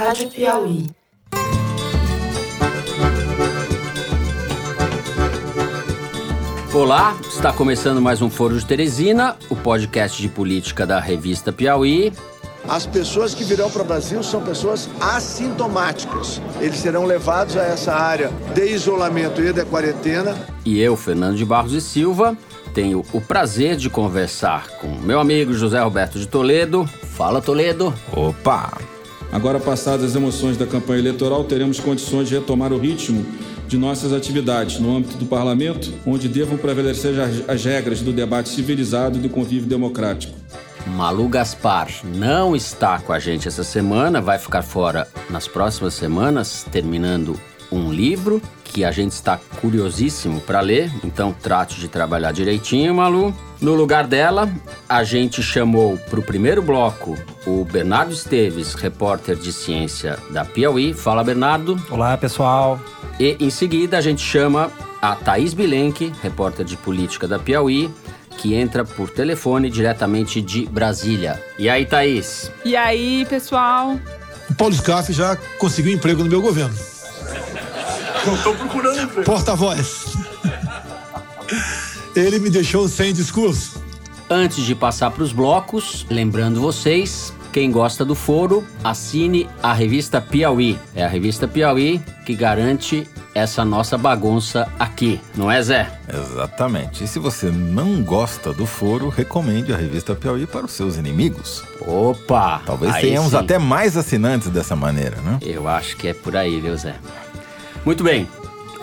Rádio Piauí. Olá, está começando mais um Foro de Teresina, o podcast de política da revista Piauí. As pessoas que virão para o Brasil são pessoas assintomáticas. Eles serão levados a essa área de isolamento e de quarentena. E eu, Fernando de Barros e Silva, tenho o prazer de conversar com meu amigo José Roberto de Toledo. Fala, Toledo. Opa! Agora, passadas as emoções da campanha eleitoral, teremos condições de retomar o ritmo de nossas atividades no âmbito do parlamento, onde devam prevalecer as regras do debate civilizado e do convívio democrático. Malu Gaspar não está com a gente essa semana, vai ficar fora nas próximas semanas, terminando um livro que a gente está curiosíssimo para ler, então trate de trabalhar direitinho, Malu. No lugar dela, a gente chamou para o primeiro bloco o Bernardo Esteves, repórter de ciência da Piauí. Fala, Bernardo. Olá, pessoal. E em seguida a gente chama a Thaís Bilenque, repórter de política da Piauí, que entra por telefone diretamente de Brasília. E aí, Thaís? E aí, pessoal? O Paulo Scaff já conseguiu emprego no meu governo. Não estou procurando emprego. Porta-voz. Ele me deixou sem discurso. Antes de passar para os blocos, lembrando vocês, quem gosta do foro, assine a revista Piauí. É a revista Piauí que garante essa nossa bagunça aqui, não é, Zé? Exatamente. E se você não gosta do foro, recomende a revista Piauí para os seus inimigos. Opa! Talvez tenhamos sim. até mais assinantes dessa maneira, né? Eu acho que é por aí, viu, Zé? Muito bem.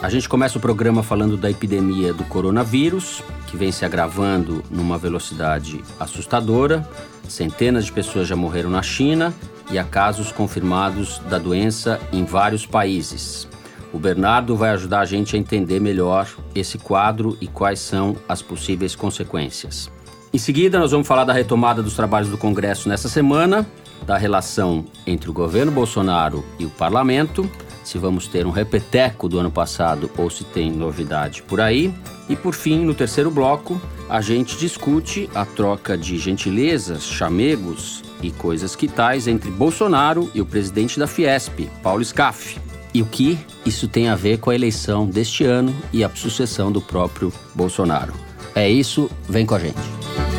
A gente começa o programa falando da epidemia do coronavírus, que vem se agravando numa velocidade assustadora. Centenas de pessoas já morreram na China e há casos confirmados da doença em vários países. O Bernardo vai ajudar a gente a entender melhor esse quadro e quais são as possíveis consequências. Em seguida, nós vamos falar da retomada dos trabalhos do Congresso nessa semana, da relação entre o governo Bolsonaro e o parlamento, se vamos ter um repeteco do ano passado ou se tem novidade por aí. E por fim, no terceiro bloco, a gente discute a troca de gentilezas, chamegos e coisas que tais entre Bolsonaro e o presidente da Fiesp, Paulo Scaff. E o que isso tem a ver com a eleição deste ano e a sucessão do próprio Bolsonaro. É isso, vem com a gente.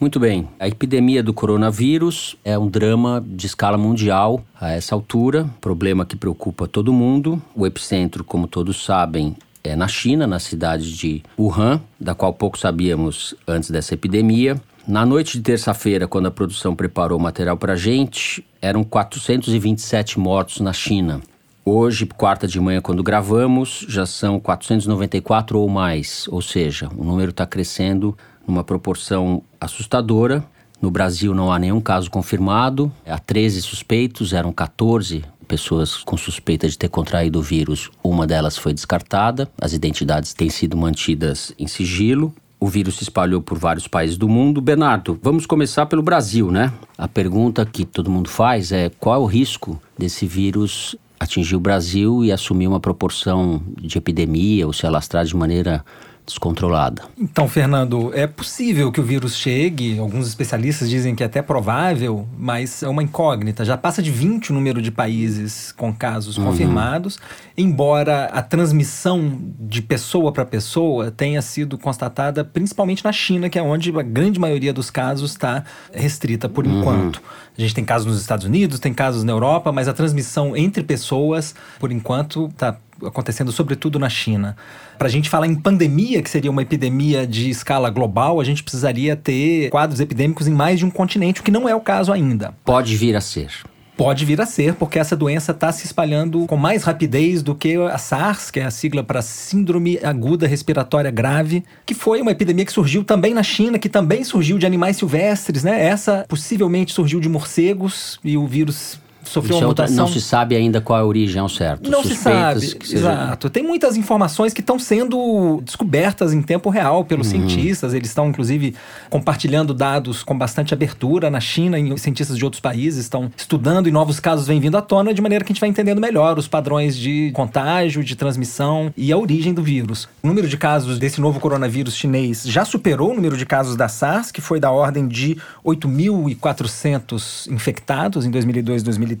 Muito bem. A epidemia do coronavírus é um drama de escala mundial a essa altura, problema que preocupa todo mundo. O epicentro, como todos sabem, é na China, na cidade de Wuhan, da qual pouco sabíamos antes dessa epidemia. Na noite de terça-feira, quando a produção preparou o material para a gente, eram 427 mortos na China. Hoje, quarta de manhã, quando gravamos, já são 494 ou mais, ou seja, o número está crescendo numa proporção assustadora. No Brasil não há nenhum caso confirmado, há 13 suspeitos, eram 14 pessoas com suspeita de ter contraído o vírus. Uma delas foi descartada, as identidades têm sido mantidas em sigilo. O vírus se espalhou por vários países do mundo. Bernardo, vamos começar pelo Brasil, né? A pergunta que todo mundo faz é qual é o risco desse vírus atingir o Brasil e assumir uma proporção de epidemia ou se alastrar de maneira descontrolada. Então, Fernando, é possível que o vírus chegue, alguns especialistas dizem que é até provável, mas é uma incógnita. Já passa de 20 o número de países com casos uhum. confirmados, embora a transmissão de pessoa para pessoa tenha sido constatada principalmente na China, que é onde a grande maioria dos casos está restrita por uhum. enquanto. A gente tem casos nos Estados Unidos, tem casos na Europa, mas a transmissão entre pessoas, por enquanto, está acontecendo sobretudo na China. Para a gente falar em pandemia, que seria uma epidemia de escala global, a gente precisaria ter quadros epidêmicos em mais de um continente, o que não é o caso ainda. Pode vir a ser. Pode vir a ser, porque essa doença está se espalhando com mais rapidez do que a SARS, que é a sigla para Síndrome Aguda Respiratória Grave, que foi uma epidemia que surgiu também na China, que também surgiu de animais silvestres, né? Essa possivelmente surgiu de morcegos e o vírus sofreu uma é outra- mutação. não se sabe ainda qual é a origem ao certo. Não se Suspeitas sabe, que seja- exato. Tem muitas informações que estão sendo descobertas em tempo real Uhum. pelos cientistas. Eles estão, inclusive, compartilhando dados com bastante abertura na China e cientistas de outros países estão estudando e novos casos vêm vindo à tona de maneira que a gente vai entendendo melhor os padrões de contágio, de transmissão e a origem do vírus. O número de casos desse novo coronavírus chinês já superou o número de casos da SARS, que foi da ordem de 8.400 infectados em 2002 e 2003,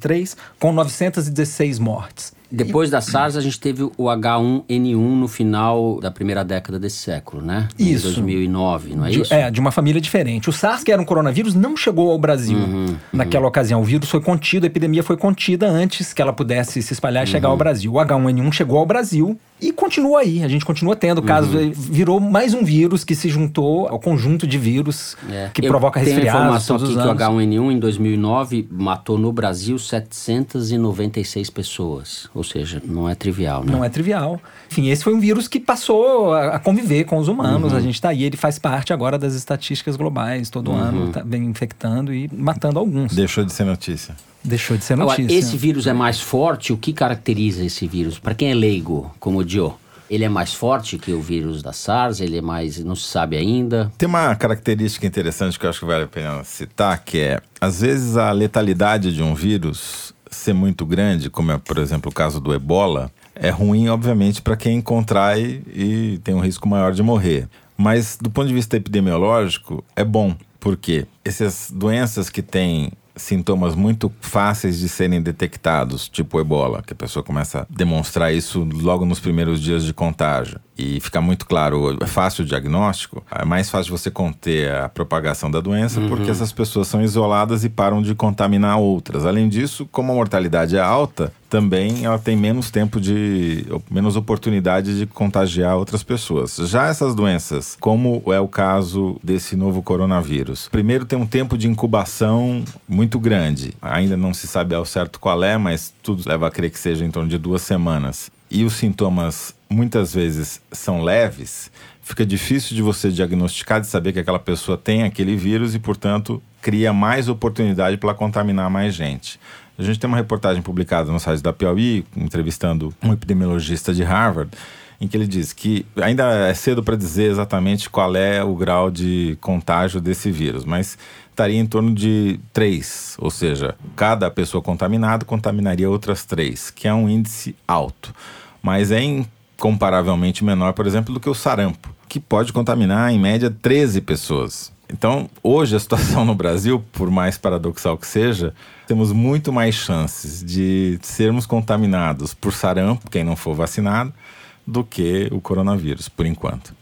com 916 mortes. Depois da SARS, a gente teve o H1N1 no final da primeira década desse século, né? Isso. Em 2009, não é de, isso? É, de uma família diferente. O SARS, que era um coronavírus, não chegou ao Brasil Uhum, naquela ocasião. O vírus foi contido, a epidemia foi contida antes que ela pudesse se espalhar e chegar Uhum. ao Brasil. O H1N1 chegou ao Brasil e continua aí. A gente continua tendo casos. Uhum. Virou mais um vírus que se juntou ao conjunto de vírus É. que Eu provoca resfriados informação todos aqui que o anos. H1N1 em 2009 matou no Brasil 796 pessoas. Ou seja, não é trivial, né? Não é trivial. Enfim, esse foi um vírus que passou a conviver com os humanos. Uhum. A gente está aí, ele faz parte agora das estatísticas globais. Todo Uhum. ano tá, vem infectando e matando alguns. Deixou de ser notícia. Deixou de ser Agora, notícia. esse vírus é mais forte? O que caracteriza esse vírus? Para quem é leigo, como o Dio, ele é mais forte que o vírus da SARS? Ele é mais. não se sabe ainda? Tem uma característica interessante que eu acho que vale a pena citar, que é, às vezes, a letalidade de um vírus ser muito grande, como é, por exemplo, o caso do ebola, é ruim, obviamente, para quem contrai e tem um risco maior de morrer. Mas, do ponto de vista epidemiológico, é bom, porque essas doenças que têm sintomas muito fáceis de serem detectados, tipo ebola, que a pessoa começa a demonstrar isso logo nos primeiros dias de contágio e fica muito claro, é fácil o diagnóstico, é mais fácil você conter a propagação da doença porque essas pessoas são isoladas e param de contaminar outras. Além disso, como a mortalidade é alta, também ela tem menos tempo de, menos oportunidade de contagiar outras pessoas. Já essas doenças, como é o caso desse novo coronavírus, primeiro tem um tempo de incubação muito grande. Ainda não se sabe ao certo qual é, mas tudo leva a crer que seja em torno de duas semanas. E os sintomas muitas vezes são leves, fica difícil de você diagnosticar, de saber que aquela pessoa tem aquele vírus e, portanto, cria mais oportunidade para contaminar mais gente. A gente tem uma reportagem publicada no site da Piauí, entrevistando um epidemiologista de Harvard, em que ele diz que ainda é cedo para dizer exatamente qual é o grau de contágio desse vírus, mas estaria em torno de 3, ou seja, cada pessoa contaminada contaminaria outras três, que é um índice alto, mas é incomparavelmente menor, por exemplo, do que o sarampo, que pode contaminar em média 13 pessoas. Então, hoje a situação no Brasil, por mais paradoxal que seja, temos muito mais chances de sermos contaminados por sarampo, quem não for vacinado, do que o coronavírus, por enquanto.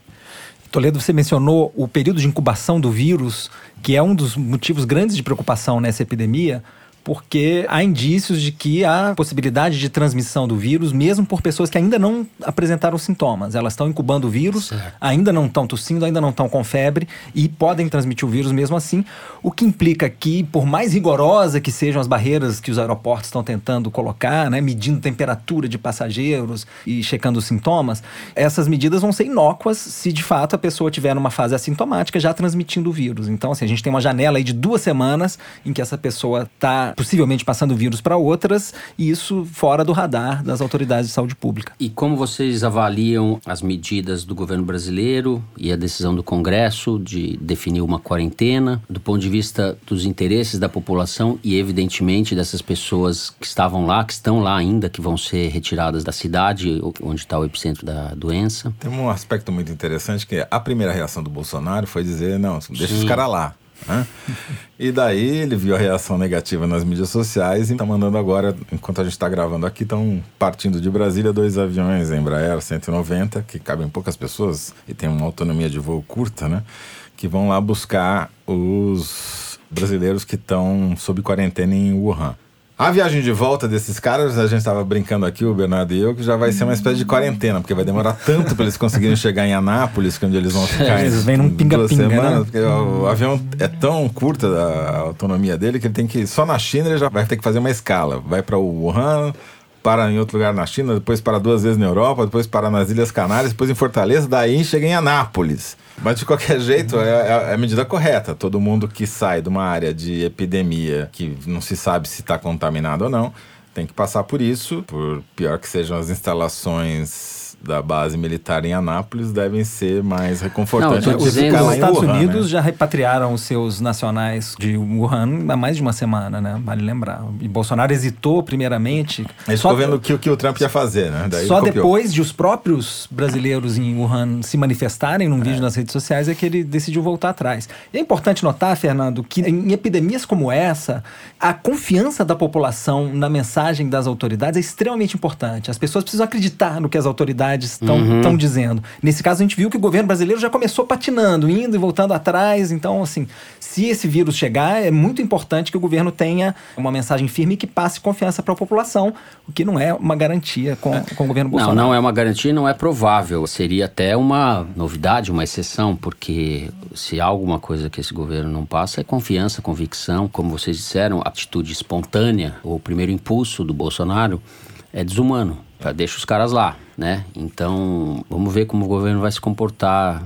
Toledo, você mencionou o período de incubação do vírus, que é um dos motivos grandes de preocupação nessa epidemia, porque há indícios de que há possibilidade de transmissão do vírus, mesmo por pessoas que ainda não apresentaram sintomas. Elas estão incubando o vírus, Certo. ainda não estão tossindo, ainda não estão com febre e podem transmitir o vírus mesmo assim, o que implica que, por mais rigorosa que sejam as barreiras que os aeroportos estão tentando colocar, né, medindo temperatura de passageiros e checando os sintomas, essas medidas vão ser inócuas se de fato a pessoa tiver numa fase assintomática já transmitindo o vírus. Então, assim, a gente tem uma janela aí de duas semanas em que essa pessoa está possivelmente passando vírus para outras e isso fora do radar das autoridades de saúde pública. E como vocês avaliam as medidas do governo brasileiro e a decisão do Congresso de definir uma quarentena, do ponto de vista dos interesses da população e, evidentemente, dessas pessoas que estavam lá, que estão lá ainda, que vão ser retiradas da cidade, onde está o epicentro da doença? Tem um aspecto muito interessante que a primeira reação do Bolsonaro foi dizer, não, deixa os Sim. caras lá. Né? E daí ele viu a reação negativa nas mídias sociais e está mandando agora, enquanto a gente está gravando aqui, estão partindo de Brasília dois aviões Embraer 190, que cabem poucas pessoas e tem uma autonomia de voo curta, né? Que vão lá buscar os brasileiros que estão sob quarentena em Wuhan. A viagem de volta desses caras, a gente estava brincando aqui, o Bernardo e eu, que já vai ser uma espécie de quarentena, porque vai demorar tanto para eles conseguirem chegar em Anápolis, que é onde eles vão ficar em Eles vêm num pinga-pinga, né? porque o, o avião é tão curta a autonomia dele que ele tem que só na China ele já vai ter que fazer uma escala, vai para Wuhan, para em outro lugar na China, depois para duas vezes na Europa, depois para nas Ilhas Canárias, depois em Fortaleza, daí chega em Anápolis. Mas de qualquer jeito, é, é, é a medida correta. Todo mundo que sai de uma área de epidemia que não se sabe se está contaminado ou não, tem que passar por isso, por pior que sejam as instalações da base militar em Anápolis devem ser mais reconfortantes Não, Os Estados Wuhan, Unidos né? já repatriaram os seus nacionais de Wuhan há mais de uma semana, né? Vale lembrar. E Bolsonaro hesitou primeiramente. Ficou vendo o que, o que o Trump ia fazer, né? Daí só depois de os próprios brasileiros em Wuhan se manifestarem num vídeo nas redes sociais é que ele decidiu voltar atrás. E é importante notar, Fernando, que em epidemias como essa, a confiança da população na mensagem das autoridades é extremamente importante. As pessoas precisam acreditar no que as autoridades estão dizendo. Nesse caso, a gente viu que o governo brasileiro já começou patinando, indo e voltando atrás. Então, assim, se esse vírus chegar, é muito importante que o governo tenha uma mensagem firme e que passe confiança para a população, o que não é uma garantia com, com o governo Não, Bolsonaro. não é uma garantia, não é provável. Seria até uma novidade, uma exceção, porque se há alguma coisa que esse governo não passa é confiança, convicção. Como vocês disseram, atitude espontânea, o primeiro impulso do Bolsonaro é desumano. Pra deixa os caras lá, né? Então, vamos ver como o governo vai se comportar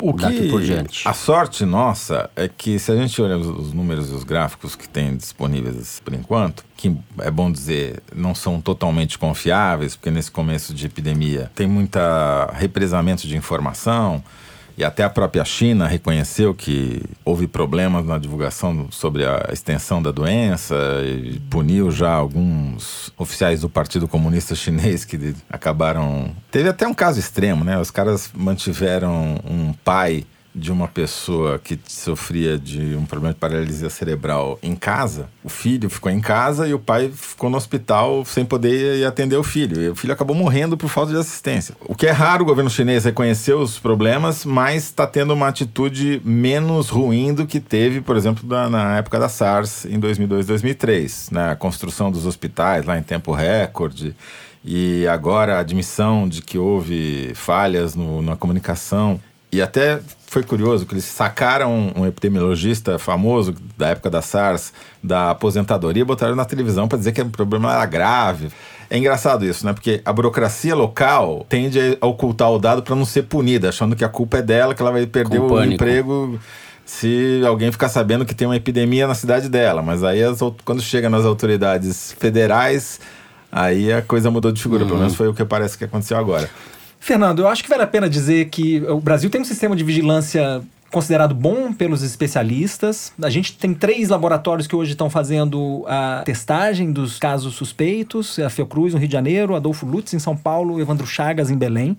O daqui que por diante. A sorte nossa é que se a gente olhar os, os números e os gráficos que tem disponíveis por enquanto, que é bom dizer, não são totalmente confiáveis, porque nesse começo de epidemia tem muita represamento de informação. E até a própria China reconheceu que houve problemas na divulgação sobre a extensão da doença e puniu já alguns oficiais do Partido Comunista Chinês que acabaram. Teve até um caso extremo, né? Os caras mantiveram um pai de uma pessoa que sofria de um problema de paralisia cerebral em casa. O filho ficou em casa e o pai ficou no hospital sem poder ir atender o filho. E o filho acabou morrendo por falta de assistência. O que é raro, o governo chinês reconheceu os problemas, mas está tendo uma atitude menos ruim do que teve, por exemplo, na época da SARS, em 2002, 2003. Né? A construção dos hospitais lá em tempo recorde. E agora a admissão de que houve falhas no- na comunicação. E até foi curioso que eles sacaram um epidemiologista famoso da época da SARS, da aposentadoria, e botaram na televisão para dizer que o problema era grave. É engraçado isso, né? Porque a burocracia local tende a ocultar o dado para não ser punida, achando que a culpa é dela, que ela vai perder Com o pânico. emprego se alguém ficar sabendo que tem uma epidemia na cidade dela. Mas aí, as quando chega nas autoridades federais, aí a coisa mudou de figura. Pelo menos foi o que parece que aconteceu agora. Fernando, eu acho que vale a pena dizer que o Brasil tem um sistema de vigilância considerado bom pelos especialistas. A gente tem três laboratórios que hoje estão fazendo a testagem dos casos suspeitos: a Fiocruz no Rio de Janeiro, Adolfo Lutz em São Paulo, Evandro Chagas em Belém.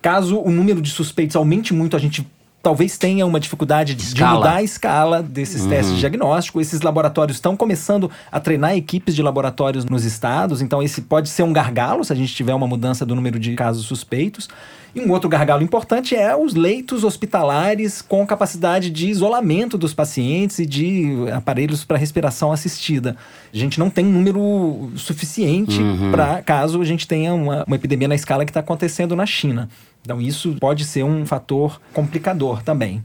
Caso o número de suspeitos aumente muito, a gente talvez tenha uma dificuldade de Escala. mudar a escala desses testes de diagnóstico. Esses laboratórios estão começando a treinar equipes de laboratórios nos estados, então esse pode ser um gargalo se a gente tiver uma mudança do número de casos suspeitos. E um outro gargalo importante é os leitos hospitalares com capacidade de isolamento dos pacientes e de aparelhos para respiração assistida. A gente não tem número suficiente para caso a gente tenha uma, uma epidemia na escala que está acontecendo na China. Então isso pode ser um fator complicador também.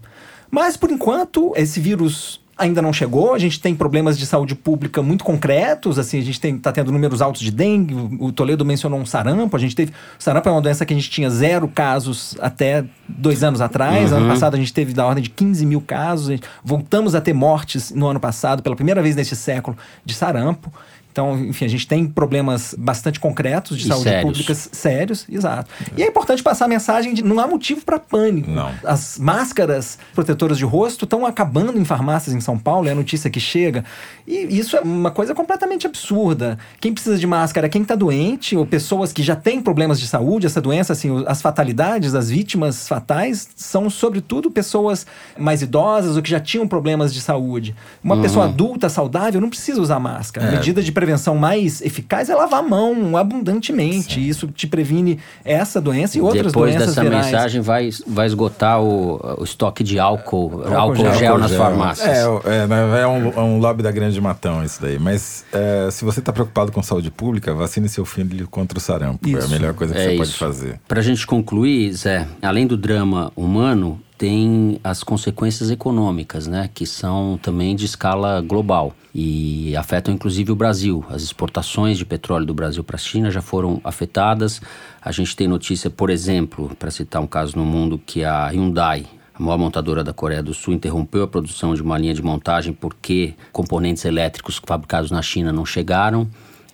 Mas por enquanto, esse vírus ainda não chegou. A gente tem problemas de saúde pública muito concretos. Assim, a gente está tendo números altos de dengue. O Toledo mencionou um sarampo. A gente teve. O sarampo é uma doença que a gente tinha zero casos até dois anos atrás. Ano passado a gente teve da ordem de 15 mil casos. Voltamos a ter mortes no ano passado, pela primeira vez neste século, de sarampo. Então, enfim, a gente tem problemas bastante concretos de E saúde sérios. pública sérios, exato. E é importante passar a mensagem de não há motivo para pânico. Não. As máscaras protetoras de rosto estão acabando em farmácias em São Paulo, é a notícia que chega. E isso é uma coisa completamente absurda. Quem precisa de máscara é quem está doente ou pessoas que já têm problemas de saúde. Essa doença, assim, as fatalidades, as vítimas fatais são, sobretudo, pessoas mais idosas ou que já tinham problemas de saúde. Uma pessoa adulta, saudável, não precisa usar máscara. A medida de prevenção mais eficaz é lavar a mão abundantemente. Isso te previne essa doença e outras Depois doenças dessa virais. mensagem vai, vai esgotar o, o estoque de álcool, álcool, gel. gel, Álcool nas gel. farmácias. É, é, é um, é um lobby da grande matão isso daí. Mas é, se você está preocupado com saúde pública, vacine seu filho contra o sarampo. É a Isso. melhor coisa que É você pode isso. fazer. Pra gente concluir, Zé, além do drama humano, tem as consequências econômicas, né, que são também de escala global e afetam inclusive o Brasil. As exportações de petróleo do Brasil para a China já foram afetadas. A gente tem notícia, por exemplo, para citar um caso no mundo, que a Hyundai a maior montadora da Coreia do Sul interrompeu a produção de uma linha de montagem porque componentes elétricos fabricados na China não chegaram.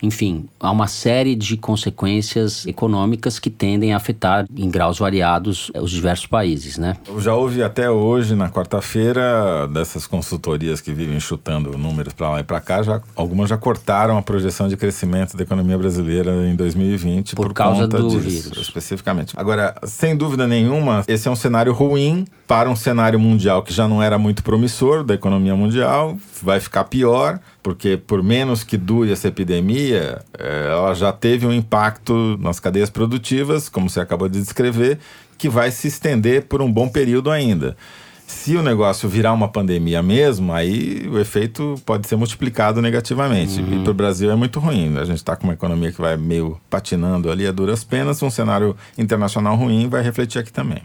Enfim, há uma série de consequências econômicas que tendem a afetar em graus variados os diversos países, né? Já houve até hoje, na quarta-feira, dessas consultorias que vivem chutando números para lá e para cá, já, algumas já cortaram a projeção de crescimento da economia brasileira em 2020 por, por causa do disso, vírus. especificamente. Agora, sem dúvida nenhuma, esse é um cenário ruim para um cenário mundial que já não era muito promissor da economia mundial, vai ficar pior, porque por menos que dure essa epidemia, eh, ela já teve um impacto nas cadeias produtivas, como você acabou de descrever, que vai se estender por um bom período ainda. Se o negócio virar uma pandemia mesmo, aí o efeito pode ser multiplicado negativamente. E para o Brasil é muito ruim. A gente está com uma economia que vai meio patinando ali a duras penas, um cenário internacional ruim vai refletir aqui também.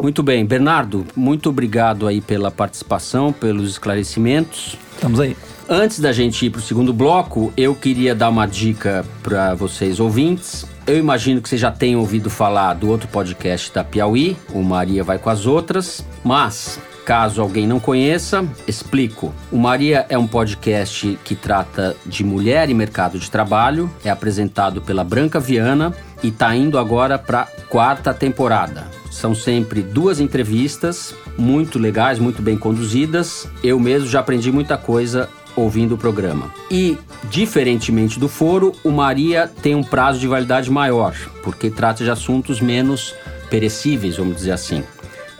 Muito bem, Bernardo, muito obrigado aí pela participação, pelos esclarecimentos. Estamos aí. Antes da gente ir para o segundo bloco, eu queria dar uma dica para vocês ouvintes. Eu imagino que vocês já tenham ouvido falar do outro podcast da Piauí, o Maria Vai com as Outras, mas caso alguém não conheça, explico. O Maria é um podcast que trata de mulher e mercado de trabalho, é apresentado pela Branca Viana e está indo agora para quarta temporada. São sempre duas entrevistas muito legais, muito bem conduzidas. Eu mesmo já aprendi muita coisa ouvindo o programa. E, diferentemente do foro, o Maria tem um prazo de validade maior, porque trata de assuntos menos perecíveis, vamos dizer assim.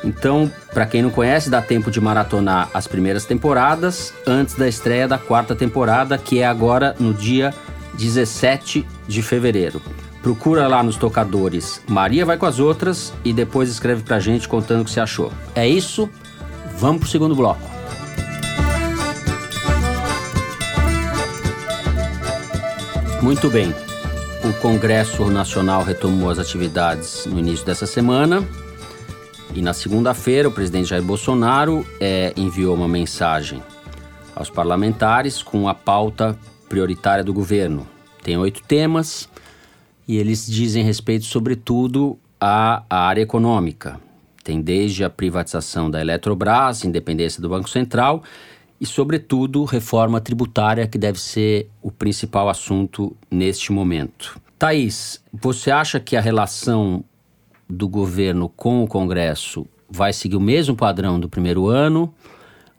Então, para quem não conhece, dá tempo de maratonar as primeiras temporadas antes da estreia da quarta temporada, que é agora no dia 17 de fevereiro. Procura lá nos tocadores Maria vai com as outras e depois escreve pra gente contando o que você achou. É isso, vamos pro segundo bloco. Muito bem. O Congresso Nacional retomou as atividades no início dessa semana. E na segunda-feira, o presidente Jair Bolsonaro é, enviou uma mensagem aos parlamentares com a pauta prioritária do governo. Tem oito temas e eles dizem respeito, sobretudo, à, área econômica. Tem desde a privatização da Eletrobras, independência do Banco Central e, sobretudo, reforma tributária, que deve ser o principal assunto neste momento. Thaís, você acha que a relação do governo com o Congresso vai seguir o mesmo padrão do primeiro ano?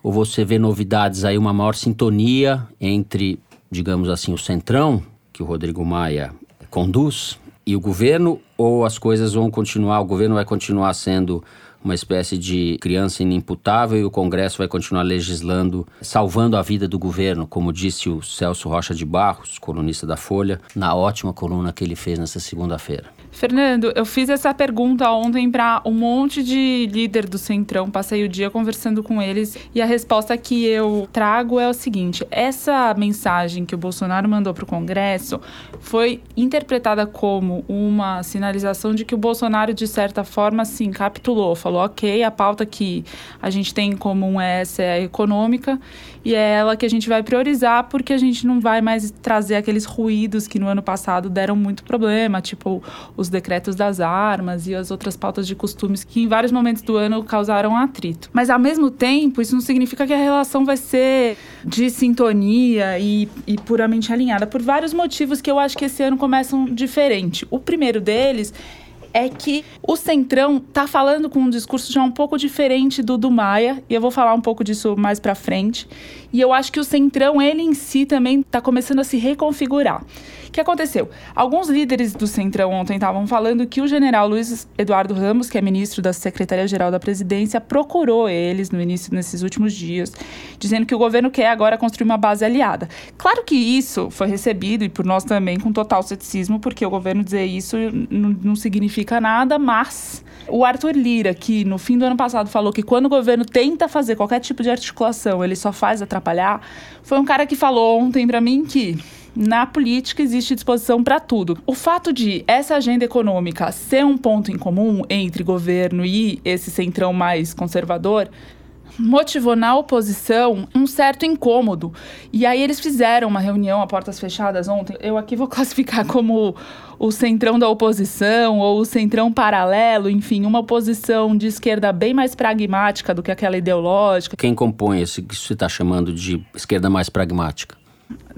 Ou você vê novidades aí, uma maior sintonia entre, digamos assim, o centrão, que o Rodrigo Maia conduz, e o governo? Ou as coisas vão continuar, o governo vai continuar sendo uma espécie de criança inimputável e o Congresso vai continuar legislando, salvando a vida do governo, como disse o Celso Rocha de Barros, colunista da Folha, na ótima coluna que ele fez nessa segunda-feira. Fernando, eu fiz essa pergunta ontem para um monte de líder do Centrão, passei o dia conversando com eles e a resposta que eu trago é o seguinte: essa mensagem que o Bolsonaro mandou para o Congresso foi interpretada como uma sinalização de que o Bolsonaro, de certa forma, sim, capitulou, falou: ok, a pauta que a gente tem em comum é essa, é econômica, e é ela que a gente vai priorizar porque a gente não vai mais trazer aqueles ruídos que no ano passado deram muito problema, tipo os decretos das armas e as outras pautas de costumes que em vários momentos do ano causaram atrito. Mas ao mesmo tempo, isso não significa que a relação vai ser de sintonia e, e puramente alinhada por vários motivos que eu acho que esse ano começam diferente. O primeiro deles é que o Centrão tá falando com um discurso já um pouco diferente do do Maia, e eu vou falar um pouco disso mais para frente. E eu acho que o Centrão, ele em si também tá começando a se reconfigurar. O que aconteceu? Alguns líderes do Centrão ontem estavam falando que o general Luiz Eduardo Ramos, que é ministro da Secretaria-Geral da Presidência, procurou eles no início, nesses últimos dias, dizendo que o governo quer agora construir uma base aliada. Claro que isso foi recebido, e por nós também, com total ceticismo, porque o governo dizer isso não, significa nada, mas o Arthur Lira, que no fim do ano passado falou que quando o governo tenta fazer qualquer tipo de articulação, ele só faz atrapalhar, foi um cara que falou ontem para mim que na política existe disposição para tudo. O fato de essa agenda econômica ser um ponto em comum entre governo e esse centrão mais conservador motivou na oposição um certo incômodo. E aí eles fizeram uma reunião a portas fechadas ontem. Eu aqui vou classificar como o centrão da oposição ou o centrão paralelo, enfim, uma oposição de esquerda bem mais pragmática do que aquela ideológica. Quem compõe esse que você está chamando de esquerda mais pragmática?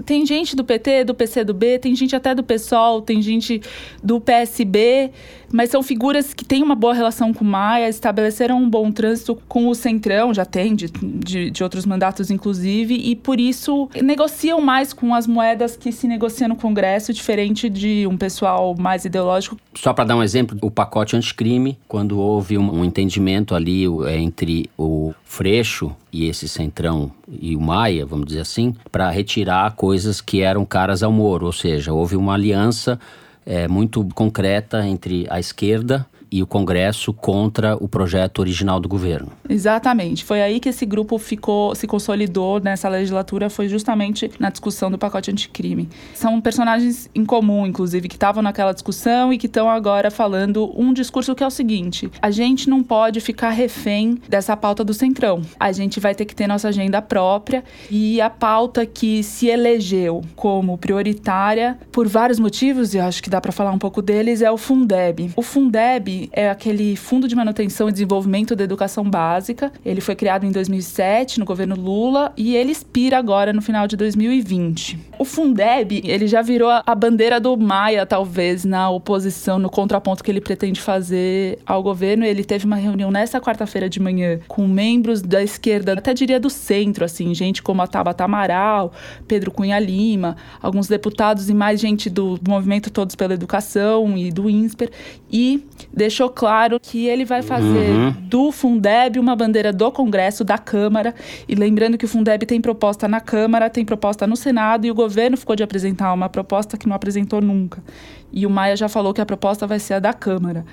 Tem gente do PT, do PCdoB, tem gente até do PSOL, tem gente do PSB, mas são figuras que têm uma boa relação com o Maia, estabeleceram um bom trânsito com o Centrão, já tem, de, de, de outros mandatos inclusive, e por isso negociam mais com as moedas que se negociam no Congresso, diferente de um pessoal mais ideológico. Só para dar um exemplo, o pacote anticrime, quando houve um, um entendimento ali entre o Freixo e esse Centrão e o Maia, vamos dizer assim, para retirar coisas que eram caras ao Moro, ou seja, houve uma aliança é, muito concreta entre a esquerda e o Congresso contra o projeto original do governo. Exatamente. Foi aí que esse grupo ficou, se consolidou nessa legislatura, foi justamente na discussão do pacote anticrime. São personagens em comum, inclusive, que estavam naquela discussão e que estão agora falando um discurso que é o seguinte: a gente não pode ficar refém dessa pauta do Centrão. A gente vai ter que ter nossa agenda própria e a pauta que se elegeu como prioritária por vários motivos, e acho que dá para falar um pouco deles, é o Fundeb. O Fundeb é aquele Fundo de Manutenção e Desenvolvimento da Educação Básica. Ele foi criado em 2007 no governo Lula e ele expira agora no final de 2020. O Fundeb, ele já virou a bandeira do Maia, talvez, na oposição, no contraponto que ele pretende fazer ao governo. Ele teve uma reunião nessa quarta-feira de manhã com membros da esquerda, até diria do centro, assim, gente como a Tabata Amaral, Pedro Cunha Lima, alguns deputados e mais gente do movimento Todos pela Educação e do INSPER. E deixou claro que ele vai fazer uhum. do Fundeb uma bandeira do Congresso, da Câmara. E lembrando que o Fundeb tem proposta na Câmara, tem proposta no Senado, e o governo ficou de apresentar uma proposta que não apresentou nunca. E o Maia já falou que a proposta vai ser a da Câmara.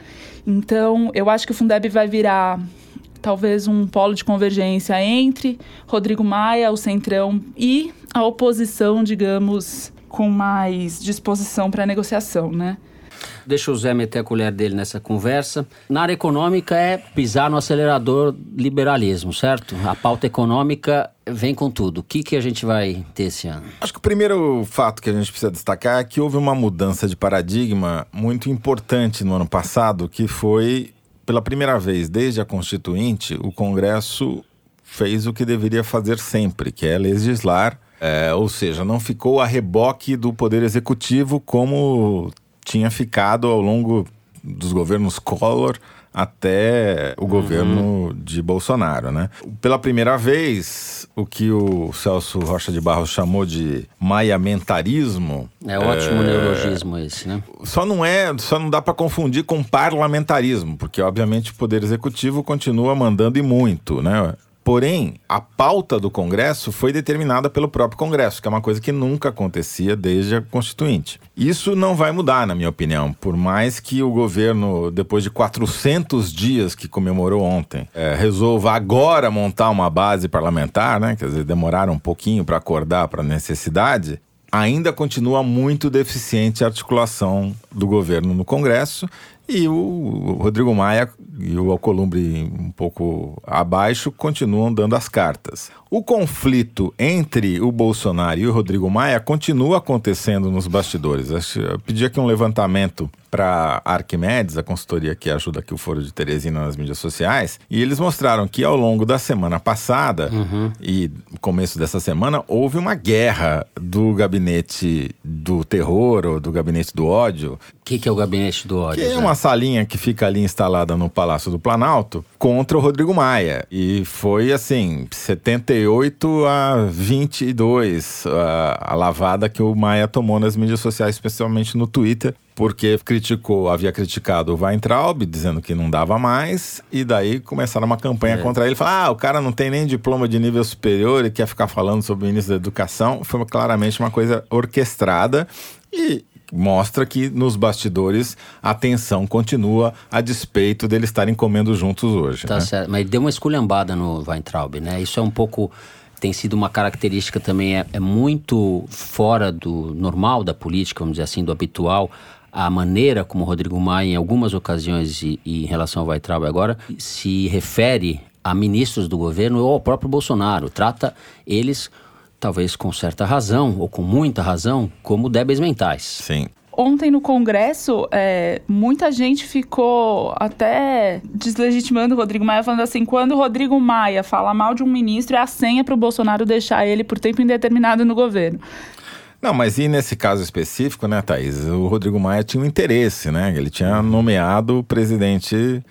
Então, eu acho que o Fundeb vai virar talvez um polo de convergência entre Rodrigo Maia, o Centrão e a oposição, digamos, com mais disposição para negociação, né? Deixa o Zé meter a colher dele nessa conversa. Na área econômica é pisar no acelerador liberalismo, certo? A pauta econômica vem com tudo. O que, que a gente vai ter esse ano? Acho que o primeiro fato que a gente precisa destacar é que houve uma mudança de paradigma muito importante no ano passado, que foi, pela primeira vez desde a Constituinte, o Congresso fez o que deveria fazer sempre, que é legislar. É, ou seja, não ficou a reboque do Poder Executivo como tinha ficado ao longo dos governos Collor até o uhum. governo de Bolsonaro, né? Pela primeira vez, o que o Celso Rocha de Barros chamou de maiamentarismo... É ótimo é... neologismo esse, né? Só não é, só não dá para confundir com parlamentarismo, porque obviamente o Poder Executivo continua mandando e muito, né? Porém, a pauta do Congresso foi determinada pelo próprio Congresso, que é uma coisa que nunca acontecia desde a Constituinte. Isso não vai mudar, na minha opinião, por mais que o governo, depois de 400 dias que comemorou ontem, é, resolva agora montar uma base parlamentar, né? Quer dizer, demoraram um pouquinho para acordar para a necessidade ainda continua muito deficiente a articulação do governo no Congresso e o Rodrigo Maia e o Alcolumbre um pouco abaixo continuam dando as cartas. O conflito entre o Bolsonaro e o Rodrigo Maia continua acontecendo nos bastidores. Eu pedi aqui um levantamento para Arquimedes, a consultoria que ajuda aqui o Foro de Teresina nas mídias sociais, e eles mostraram que ao longo da semana passada uhum. e começo dessa semana houve uma guerra do gabinete do terror ou do gabinete do ódio. O que, que, é o gabinete do ódio? Que é uma salinha que fica ali instalada no Palácio do Planalto contra o Rodrigo Maia. E foi assim, 78 a 22 a, a lavada que o Maia tomou nas mídias sociais, especialmente no Twitter porque criticou, havia criticado o Weintraub, dizendo que não dava mais, e daí começaram uma campanha é. contra ele, falar, ah, o cara não tem nem diploma de nível superior e quer ficar falando sobre o ministro da Educação. Foi claramente uma coisa orquestrada e mostra que nos bastidores a tensão continua a despeito deles estarem comendo juntos hoje. Tá né? certo, mas deu uma esculhambada no Weintraub, né? Isso é um pouco tem sido uma característica também, é, é muito fora do normal da política, vamos dizer assim, do habitual, a maneira como o Rodrigo Maia, em algumas ocasiões, e, e em relação ao Weitraub agora, se refere a ministros do governo ou ao próprio Bolsonaro. Trata eles, talvez com certa razão, ou com muita razão, como débeis mentais. Sim. Ontem no Congresso, é, muita gente ficou até deslegitimando o Rodrigo Maia, falando assim: quando o Rodrigo Maia fala mal de um ministro, é a senha para o Bolsonaro deixar ele por tempo indeterminado no governo. Não, mas e nesse caso específico, né, Thaís? O Rodrigo Maia tinha um interesse, né? Ele tinha nomeado o presidente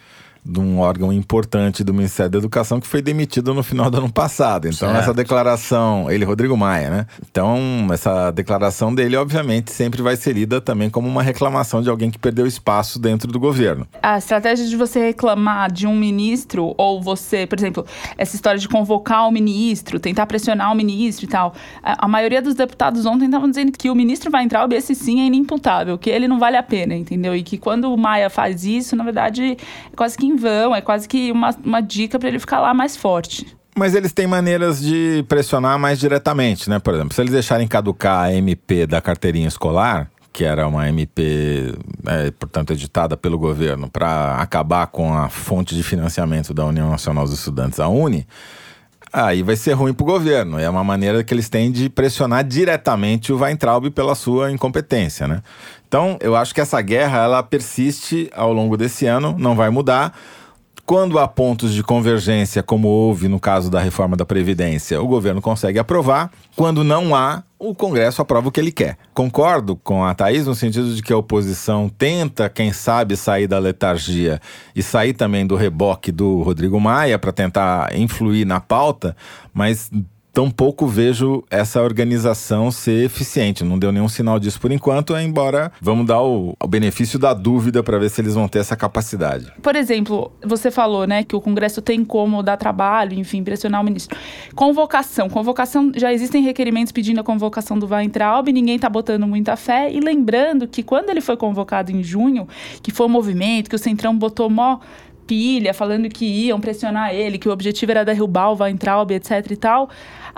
de um órgão importante do Ministério da Educação que foi demitido no final do ano passado. Então, Certo. essa declaração, ele, Rodrigo Maia, né? Então, essa declaração dele, obviamente, sempre vai ser lida também como uma reclamação de alguém que perdeu espaço dentro do governo. A estratégia de você reclamar de um ministro, ou você, por exemplo, essa história de convocar o ministro, tentar pressionar o ministro e tal. A, a maioria dos deputados ontem estavam dizendo que o ministro vai entrar, esse sim é inimputável, que ele não vale a pena, entendeu? E que quando o Maia faz isso, na verdade, é quase que vão, é quase que uma, uma dica para ele ficar lá mais forte. Mas eles têm maneiras de pressionar mais diretamente, né? Por exemplo, se eles deixarem caducar a MP da carteirinha escolar, que era uma MP, é, portanto, editada pelo governo para acabar com a fonte de financiamento da União Nacional dos Estudantes, a UNE, aí vai ser ruim para o governo. É uma maneira que eles têm de pressionar diretamente o Weintraub pela sua incompetência, né? Então, eu acho que essa guerra ela persiste ao longo desse ano, não vai mudar. Quando há pontos de convergência, como houve no caso da reforma da Previdência, o governo consegue aprovar. Quando não há, o Congresso aprova o que ele quer. Concordo com a Thaís no sentido de que a oposição tenta, quem sabe, sair da letargia e sair também do reboque do Rodrigo Maia para tentar influir na pauta, mas tampouco vejo essa organização ser eficiente. Não deu nenhum sinal disso por enquanto, embora vamos dar o, o benefício da dúvida para ver se eles vão ter essa capacidade. Por exemplo, você falou, né, que o Congresso tem como dar trabalho, enfim, pressionar o ministro. Convocação. Convocação, já existem requerimentos pedindo a convocação do Weintraub, ninguém está botando muita fé. E lembrando que quando ele foi convocado em junho, que foi um movimento, que o Centrão botou mó pilha, falando que iam pressionar ele, que o objetivo era derrubar o Weintraub, etc e tal,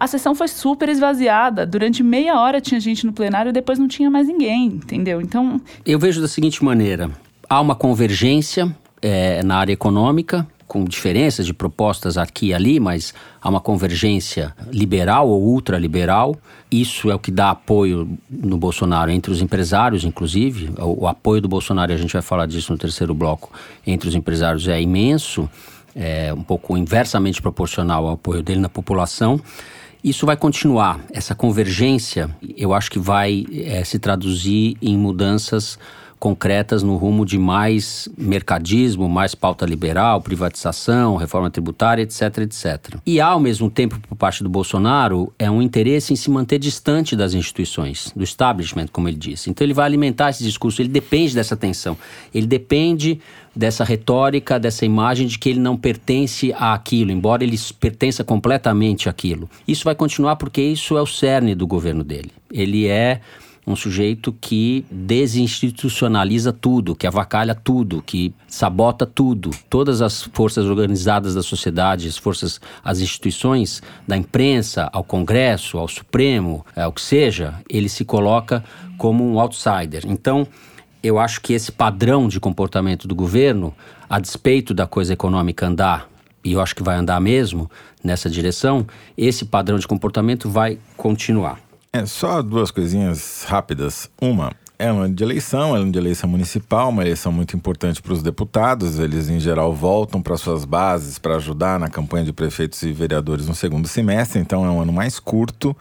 a sessão foi super esvaziada. Durante meia hora tinha gente no plenário e depois não tinha mais ninguém, entendeu? Então, Eu vejo da seguinte maneira: há uma convergência eh, na área econômica, com diferenças de propostas aqui e ali, mas há uma convergência liberal ou ultraliberal. Isso é o que dá apoio no Bolsonaro entre os empresários, inclusive. O, o apoio do Bolsonaro, a gente vai falar disso no terceiro bloco, entre os empresários é imenso, é um pouco inversamente proporcional ao apoio dele na população. Isso vai continuar. Essa convergência, eu acho que vai eh, se traduzir em mudanças concretas no rumo de mais mercadismo, mais pauta liberal, privatização, reforma tributária, etc, etc. E ao mesmo tempo, por parte do Bolsonaro, é um interesse em se manter distante das instituições, do establishment, como ele disse. Então ele vai alimentar esse discurso, ele depende dessa tensão, ele depende dessa retórica, dessa imagem de que ele não pertence àquilo, embora ele pertença completamente àquilo. Isso vai continuar porque isso é o cerne do governo dele. Ele é um sujeito que desinstitucionaliza tudo, que avacalha tudo, que sabota tudo. Todas as forças organizadas da sociedade, as forças, as instituições, da imprensa ao Congresso, ao Supremo, ao que seja, ele se coloca como um outsider. Então, eu acho que esse padrão de comportamento do governo, a despeito da coisa econômica andar, e eu acho que vai andar mesmo nessa direção, esse padrão de comportamento vai continuar. É, só duas coisinhas rápidas. Uma, é um ano de eleição, é um ano de eleição municipal, uma eleição muito importante para os deputados. Eles, em geral, voltam para suas bases para ajudar na campanha de prefeitos e vereadores no segundo semestre, então é um ano mais curto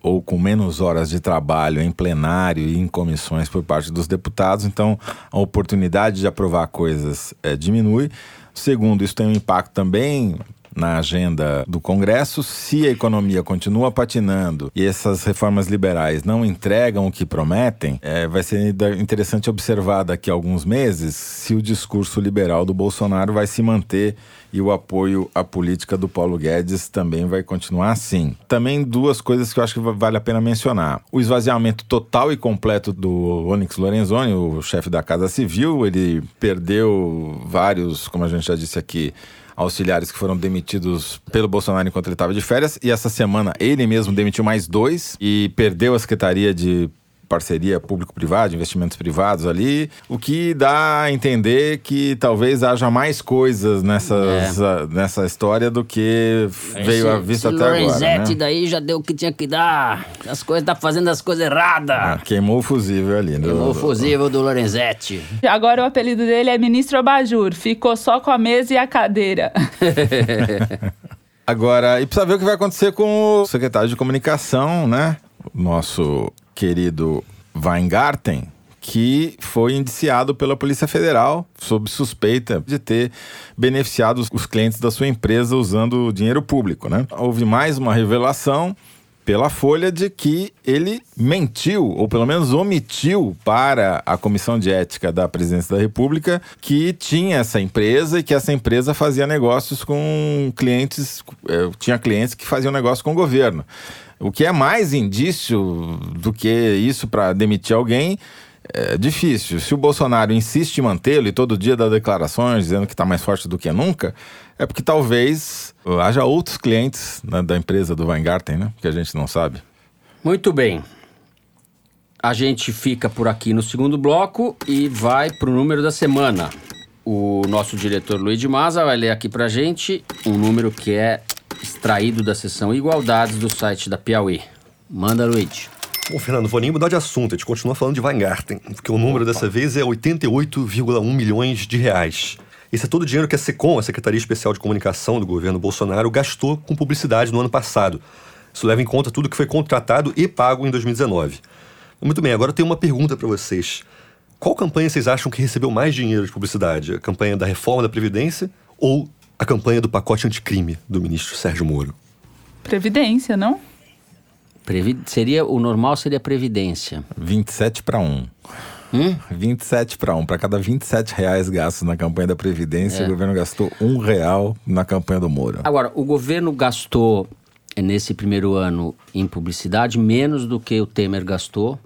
ou com menos horas de trabalho em plenário e em comissões por parte dos deputados, então a oportunidade de aprovar coisas é, diminui. Segundo, isso tem um impacto também na agenda do Congresso. Se a economia continua patinando e essas reformas liberais não entregam o que prometem, é, vai ser interessante observar daqui a alguns meses se o discurso liberal do Bolsonaro vai se manter e o apoio à política do Paulo Guedes também vai continuar assim. Também duas coisas que eu acho que vale a pena mencionar. O esvaziamento total e completo do Onyx Lorenzoni, o chefe da Casa Civil, ele perdeu vários, como a gente já disse aqui, auxiliares que foram demitidos pelo Bolsonaro enquanto ele estava de férias. E essa semana ele mesmo demitiu mais dois e perdeu a Secretaria de parceria público-privado, investimentos privados ali, o que dá a entender que talvez haja mais coisas nessas, é. nessa história do que veio à vista até Lorenzetti agora. Né? daí já deu o que tinha que dar. As coisas tá fazendo as coisas erradas. Ah, queimou o fusível ali. Né? Queimou o fusível do Lorenzetti. Agora o apelido dele é Ministro Abajur. Ficou só com a mesa e a cadeira. Agora, e precisa ver o que vai acontecer com o secretário de comunicação, né? Nosso querido Weingarten, que foi indiciado pela Polícia Federal sob suspeita de ter beneficiado os clientes da sua empresa usando dinheiro público. Né? Houve mais uma revelação pela Folha de que ele mentiu, ou pelo menos omitiu para a Comissão de Ética da Presidência da República que tinha essa empresa e que essa empresa fazia negócios com clientes, eh, tinha clientes que faziam negócio com o governo. O que é mais indício do que isso para demitir alguém é difícil. Se o Bolsonaro insiste em mantê-lo e todo dia dá declarações dizendo que está mais forte do que nunca, é porque talvez haja outros clientes né, da empresa do Weingarten, né? Que a gente não sabe. Muito bem. A gente fica por aqui no segundo bloco e vai para o número da semana. O nosso diretor Luiz de Maza vai ler aqui para gente um número que é extraído da seção Igualdades do site da Piauí. Manda, Luiz. Bom, Fernando, vou nem mudar de assunto, a gente continua falando de Weingarten, porque o número dessa vez é 88,1 milhões de reais. Esse é todo o dinheiro que a SECOM, a Secretaria Especial de Comunicação do governo Bolsonaro, gastou com publicidade no ano passado. Isso leva em conta tudo que foi contratado e pago em 2019. Muito bem, agora eu tenho uma pergunta para vocês. Qual campanha vocês acham que recebeu mais dinheiro de publicidade? A campanha da reforma da Previdência ou a campanha do pacote anticrime do ministro Sérgio Moro? Previdência, não? Previ... Seria, o normal seria Previdência. 27 para 1. Hum? 27 para 1. Para cada 27 reais gastos na campanha da Previdência, é. o governo gastou um real na campanha do Moro. Agora, o governo gastou nesse primeiro ano em publicidade menos do que o Temer gastou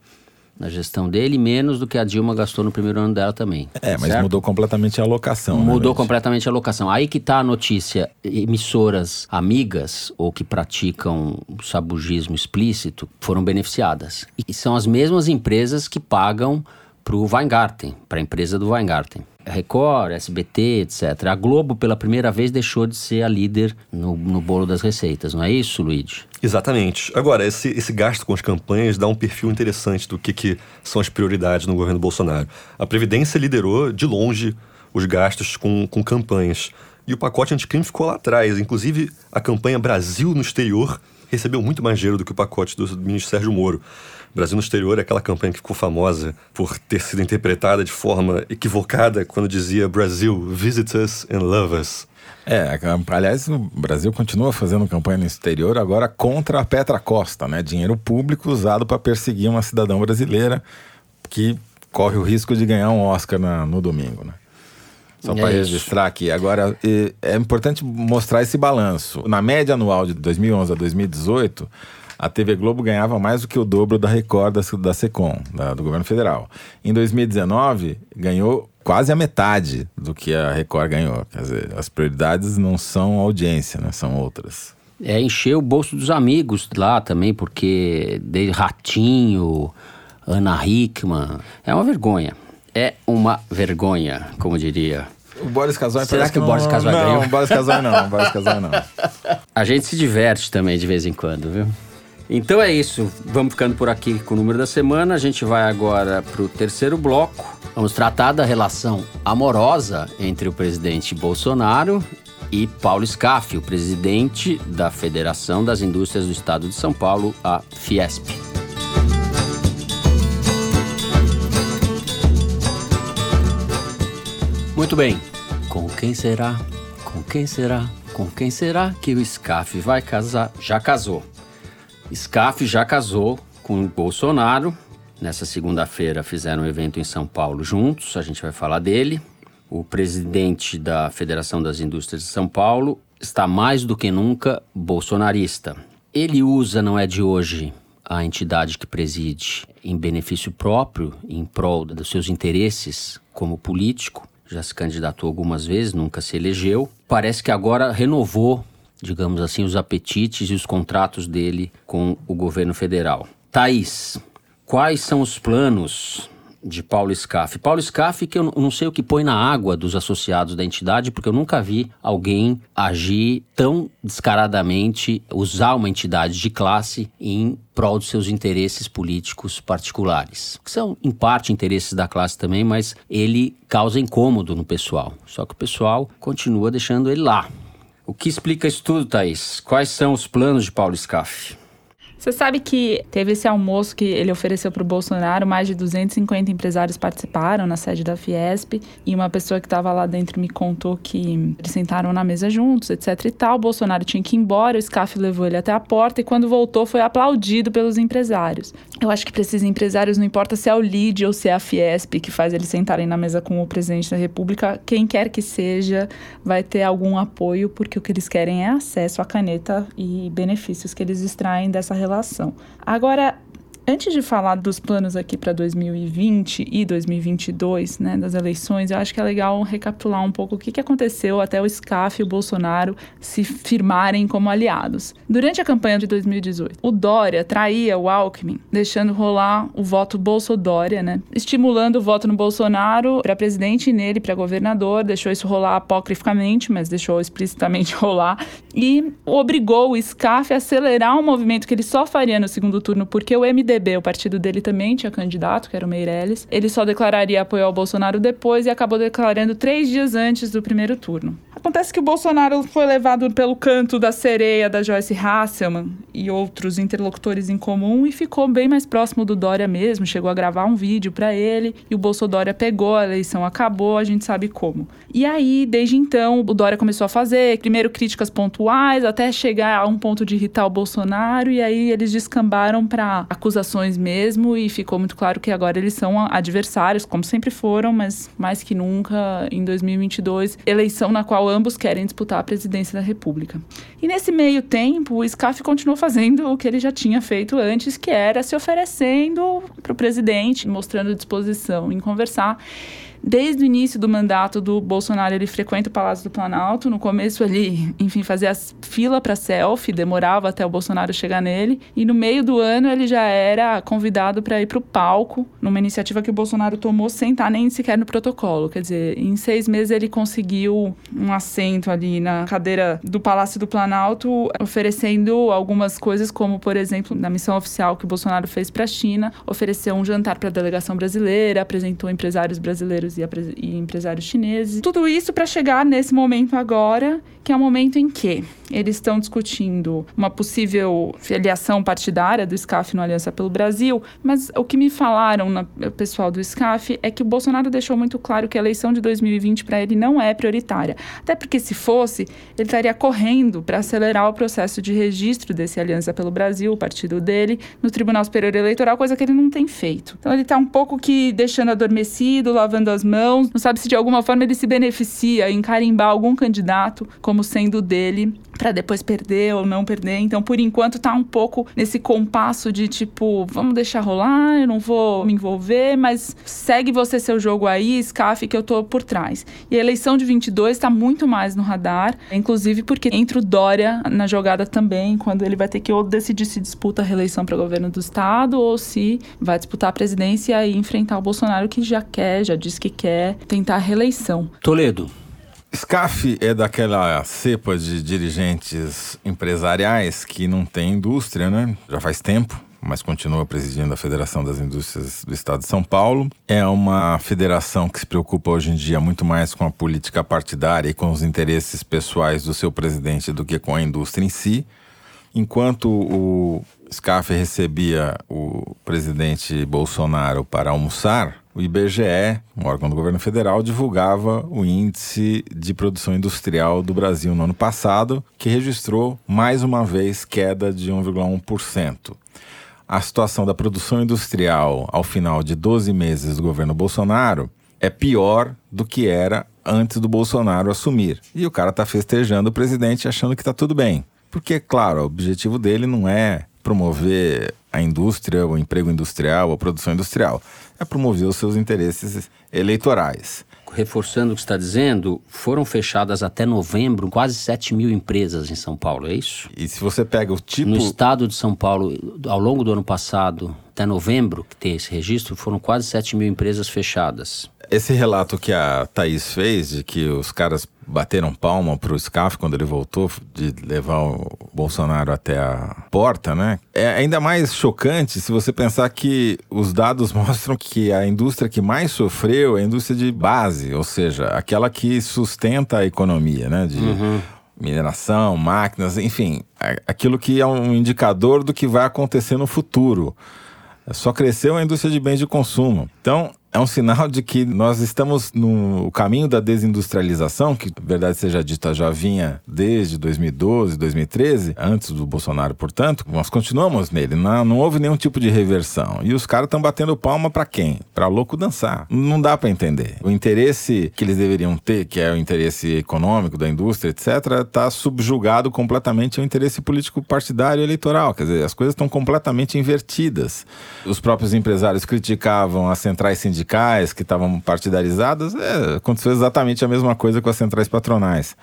na gestão dele, menos do que a Dilma gastou no primeiro ano dela também. É, mas certo? mudou completamente a alocação. Né, mudou né, completamente a alocação. Aí que está a notícia: emissoras amigas ou que praticam sabugismo explícito foram beneficiadas. E são as mesmas empresas que pagam para o Weingarten, para a empresa do Weingarten. Record, SBT, etc. A Globo, pela primeira vez, deixou de ser a líder no, no bolo das receitas, não é isso, Luigi? Exatamente. Agora, esse, esse gasto com as campanhas dá um perfil interessante do que, que são as prioridades no governo Bolsonaro. A Previdência liderou, de longe, os gastos com, com campanhas. E o pacote anticrime ficou lá atrás. Inclusive, a campanha Brasil no Exterior recebeu muito mais dinheiro do que o pacote do ministro Sérgio Moro. Brasil no Exterior é aquela campanha que ficou famosa por ter sido interpretada de forma equivocada quando dizia Brasil, visit us and love us. É, aliás, o Brasil continua fazendo campanha no exterior agora contra a Petra Costa, né? Dinheiro público usado para perseguir uma cidadã brasileira que corre o risco de ganhar um Oscar na, no domingo, né? Só para é registrar aqui. Agora, é importante mostrar esse balanço. Na média anual de 2011 a 2018, a TV Globo ganhava mais do que o dobro da Record da, da Secom, da, do governo federal. Em 2019, ganhou quase a metade do que a Record ganhou. Quer dizer, as prioridades não são audiência, né? São outras. É encher o bolso dos amigos lá também, porque de Ratinho, Ana Hickman, é uma vergonha. É uma vergonha, como diria o Boris Casoy Será que, que o Boris Casoy não, ganhou? Não, Boris Casoy não, Boris Casoy não. A gente se diverte também de vez em quando, viu? Então é isso, vamos ficando por aqui com o número da semana. A gente vai agora para o terceiro bloco. Vamos tratar da relação amorosa entre o presidente Bolsonaro e Paulo Scaff, o presidente da Federação das Indústrias do Estado de São Paulo, a Fiesp. Muito bem. Com quem será? Com quem será? Com quem será que o Scaff vai casar? Já casou. Scaff já casou com Bolsonaro. Nessa segunda-feira fizeram um evento em São Paulo juntos, a gente vai falar dele. O presidente da Federação das Indústrias de São Paulo está mais do que nunca bolsonarista. Ele usa, não é de hoje, a entidade que preside em benefício próprio, em prol dos seus interesses como político. Já se candidatou algumas vezes, nunca se elegeu. parece que agora renovou, digamos assim, os apetites e os contratos dele com o governo federal. Thaís, quais são os planos de Paulo Scaff. Paulo Scaff, que eu não sei o que põe na água dos associados da entidade, porque eu nunca vi alguém agir tão descaradamente, usar uma entidade de classe em prol dos seus interesses políticos particulares. Que são, em parte, interesses da classe também, mas ele causa incômodo no pessoal. Só que o pessoal continua deixando ele lá. O que explica isso tudo, Thaís? Quais são os planos de Paulo Scaff? Você sabe que teve esse almoço que ele ofereceu para o Bolsonaro, mais de 250 empresários participaram na sede da Fiesp, e uma pessoa que estava lá dentro me contou que eles sentaram na mesa juntos, etc e tal. O Bolsonaro tinha que ir embora, o SCAF levou ele até a porta e quando voltou foi aplaudido pelos empresários. Eu acho que para esses empresários não importa se é o LID ou se é a Fiesp que faz eles sentarem na mesa com o presidente da República, quem quer que seja vai ter algum apoio, porque o que eles querem é acesso à caneta e benefícios que eles extraem dessa relação relação. Agora, Antes de falar dos planos aqui para 2020 e 2022, né, das eleições, eu acho que é legal recapitular um pouco o que, que aconteceu até o SCAF e o Bolsonaro se firmarem como aliados. Durante a campanha de 2018, o Dória traía o Alckmin, deixando rolar o voto Bolsodória, né, estimulando o voto no Bolsonaro para presidente e nele para governador, deixou isso rolar apocrificamente, mas deixou explicitamente rolar, e obrigou o SCAF a acelerar um movimento que ele só faria no segundo turno porque o MDB MDB, o partido dele também tinha candidato, que era o Meirelles. Ele só declararia apoio ao Bolsonaro depois e acabou declarando três dias antes do primeiro turno. Acontece que o Bolsonaro foi levado pelo canto da sereia da Joyce Hasselman e outros interlocutores em comum e ficou bem mais próximo do Dória mesmo. Chegou a gravar um vídeo para ele e o Bolsonaro pegou, a eleição acabou, a gente sabe como. E aí, desde então, o Dória começou a fazer primeiro críticas pontuais até chegar a um ponto de irritar o Bolsonaro e aí eles descambaram para acusações mesmo e ficou muito claro que agora eles são adversários, como sempre foram, mas mais que nunca em 2022, eleição na qual ambos querem disputar a presidência da República. E nesse meio tempo, o SCAF continuou fazendo o que ele já tinha feito antes, que era se oferecendo para o presidente, mostrando disposição em conversar. Desde o início do mandato do Bolsonaro, ele frequenta o Palácio do Planalto. No começo, ele, enfim, fazia fila para selfie, demorava até o Bolsonaro chegar nele. E no meio do ano, ele já era convidado para ir para o palco, numa iniciativa que o Bolsonaro tomou sem estar nem sequer no protocolo. Quer dizer, em seis meses, ele conseguiu um assento ali na cadeira do Palácio do Planalto, oferecendo algumas coisas, como, por exemplo, na missão oficial que o Bolsonaro fez para a China, ofereceu um jantar para a delegação brasileira, apresentou empresários brasileiros e, e empresários chineses. Tudo isso para chegar nesse momento agora, que é o momento em que eles estão discutindo uma possível filiação partidária do SCAF no Aliança pelo Brasil, mas o que me falaram, na, o pessoal do SCAF, é que o Bolsonaro deixou muito claro que a eleição de 2020 para ele não é prioritária. Até porque, se fosse, ele estaria correndo para acelerar o processo de registro desse Aliança pelo Brasil, o partido dele, no Tribunal Superior Eleitoral, coisa que ele não tem feito. Então, ele está um pouco que deixando adormecido, lavando as mãos, não sabe se de alguma forma ele se beneficia em carimbar algum candidato como sendo dele para depois perder ou não perder. Então, por enquanto, tá um pouco nesse compasso de tipo, vamos deixar rolar, eu não vou me envolver, mas segue você seu jogo aí, SCAF, que eu tô por trás. E a eleição de 22 está muito mais no radar, inclusive porque entra o Dória na jogada também, quando ele vai ter que ou decidir se disputa a reeleição para governo do estado ou se vai disputar a presidência e enfrentar o Bolsonaro que já quer, já disse que quer tentar a reeleição. Toledo. SCAF é daquela cepa de dirigentes empresariais que não tem indústria, né? Já faz tempo, mas continua presidindo a Federação das Indústrias do Estado de São Paulo. É uma federação que se preocupa hoje em dia muito mais com a política partidária e com os interesses pessoais do seu presidente do que com a indústria em si. Enquanto o SCAF recebia o presidente Bolsonaro para almoçar, o IBGE, um órgão do governo federal, divulgava o índice de produção industrial do Brasil no ano passado, que registrou mais uma vez queda de 1,1%. A situação da produção industrial ao final de 12 meses do governo Bolsonaro é pior do que era antes do Bolsonaro assumir. E o cara está festejando o presidente achando que está tudo bem. Porque, claro, o objetivo dele não é promover a indústria, o emprego industrial, a produção industrial. É promover os seus interesses eleitorais. reforçando o que está dizendo, foram fechadas até novembro quase 7 mil empresas em São Paulo, é isso? E se você pega o tipo. No estado de São Paulo, ao longo do ano passado, até novembro, que tem esse registro, foram quase 7 mil empresas fechadas. Esse relato que a Thaís fez, de que os caras bateram palma pro SCAF quando ele voltou de levar o Bolsonaro até a porta, né? É ainda mais chocante se você pensar que os dados mostram que a indústria que mais sofreu é a indústria de base, ou seja, aquela que sustenta a economia, né? De mineração, máquinas, enfim, aquilo que é um indicador do que vai acontecer no futuro. Só cresceu a indústria de bens de consumo. Então, é um sinal de que nós estamos no caminho da desindustrialização, que, verdade seja dita, já vinha desde 2012, 2013, antes do Bolsonaro, portanto, nós continuamos nele. Não, não houve nenhum tipo de reversão. E os caras estão batendo palma para quem? Para louco dançar. Não dá para entender. O interesse que eles deveriam ter, que é o interesse econômico da indústria, etc., está subjugado completamente ao interesse político partidário eleitoral. Quer dizer, as coisas estão completamente invertidas. Os próprios empresários criticavam as centrais sindicais sindicais que estavam partidarizadas, é, aconteceu exatamente a mesma coisa com as centrais patronais.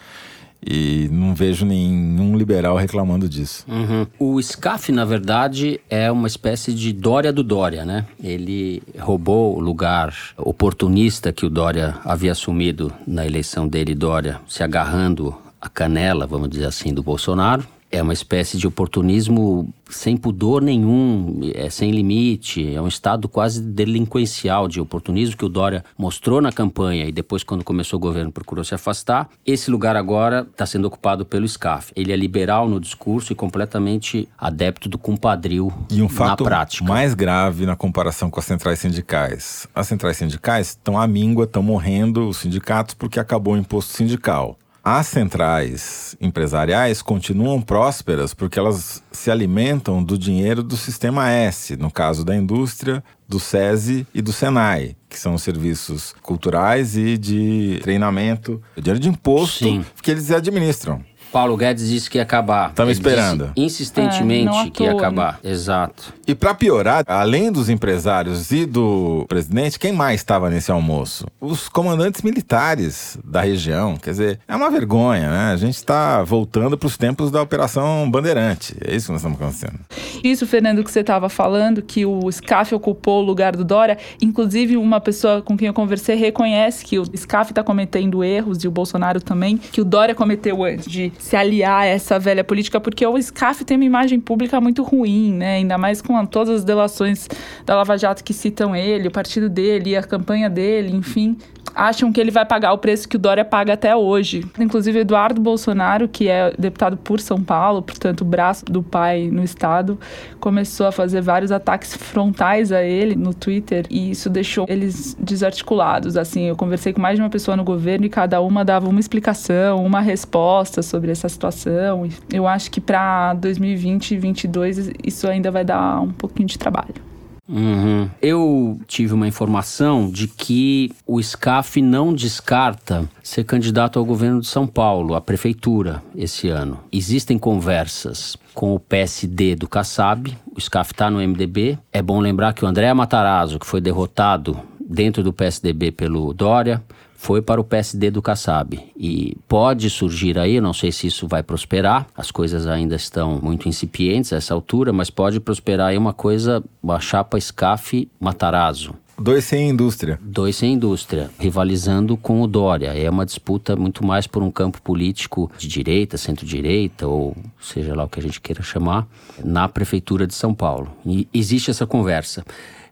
E não vejo nenhum liberal reclamando disso. Uhum. O SCAF, na verdade, é uma espécie de Dória do Dória, né? Ele roubou o lugar oportunista que o Dória havia assumido na eleição dele, Dória, se agarrando a canela, vamos dizer assim, do Bolsonaro. É uma espécie de oportunismo sem pudor nenhum, é sem limite, é um estado quase delinquencial de oportunismo que o Dória mostrou na campanha e depois, quando começou o governo, procurou se afastar. Esse lugar agora está sendo ocupado pelo SCAF. Ele é liberal no discurso e completamente adepto do compadril E um fato na prática. mais grave na comparação com as centrais sindicais. As centrais sindicais estão à míngua, estão morrendo os sindicatos porque acabou o imposto sindical. As centrais empresariais continuam prósperas porque elas se alimentam do dinheiro do sistema S, no caso da indústria, do SESI e do SENAI, que são os serviços culturais e de treinamento, dinheiro de imposto Sim. que eles administram. Paulo Guedes disse que ia acabar. Tamo Ele esperando. disse insistentemente É, que ia toa, acabar. Exato. E para piorar, além dos empresários e do presidente, quem mais estava nesse almoço? Os comandantes militares da região. Quer dizer, é uma vergonha, né? A gente está voltando para os tempos da Operação Bandeirante. É isso que nós estamos acontecendo. Isso, Fernando, que você estava falando, que o SCAF ocupou o lugar do Dória. Inclusive, uma pessoa com quem eu conversei reconhece que o SCAF está cometendo erros, e o Bolsonaro também, que o Dória cometeu antes de se aliar a essa velha política, porque o SCAF tem uma imagem pública muito ruim, né? Ainda mais com todas as delações da Lava Jato que citam ele, o partido dele, a campanha dele, enfim acham que ele vai pagar o preço que o Dória paga até hoje. Inclusive, Eduardo Bolsonaro, que é deputado por São Paulo, portanto, o braço do pai no estado, começou a fazer vários ataques frontais a ele no Twitter e isso deixou eles desarticulados. Assim, eu conversei com mais de uma pessoa no governo e cada uma dava uma explicação, uma resposta sobre essa situação. Eu acho que para 2020 e 2022 isso ainda vai dar um pouquinho de trabalho. Uhum. Eu tive uma informação de que o SCAF não descarta ser candidato ao governo de São Paulo, à prefeitura, esse ano. Existem conversas com o PSD do Kassab, o SCAF está no MDB. É bom lembrar que o André Matarazzo, que foi derrotado dentro do PSDB pelo Dória, foi para o PSD do Kassab. E pode surgir aí, não sei se isso vai prosperar, as coisas ainda estão muito incipientes a essa altura, mas pode prosperar aí uma coisa, uma chapa SCAF Matarazzo. Dois sem indústria. Dois sem indústria, rivalizando com o Dória. É uma disputa muito mais por um campo político de direita, centro-direita, ou seja lá o que a gente queira chamar, na Prefeitura de São Paulo. E existe essa conversa.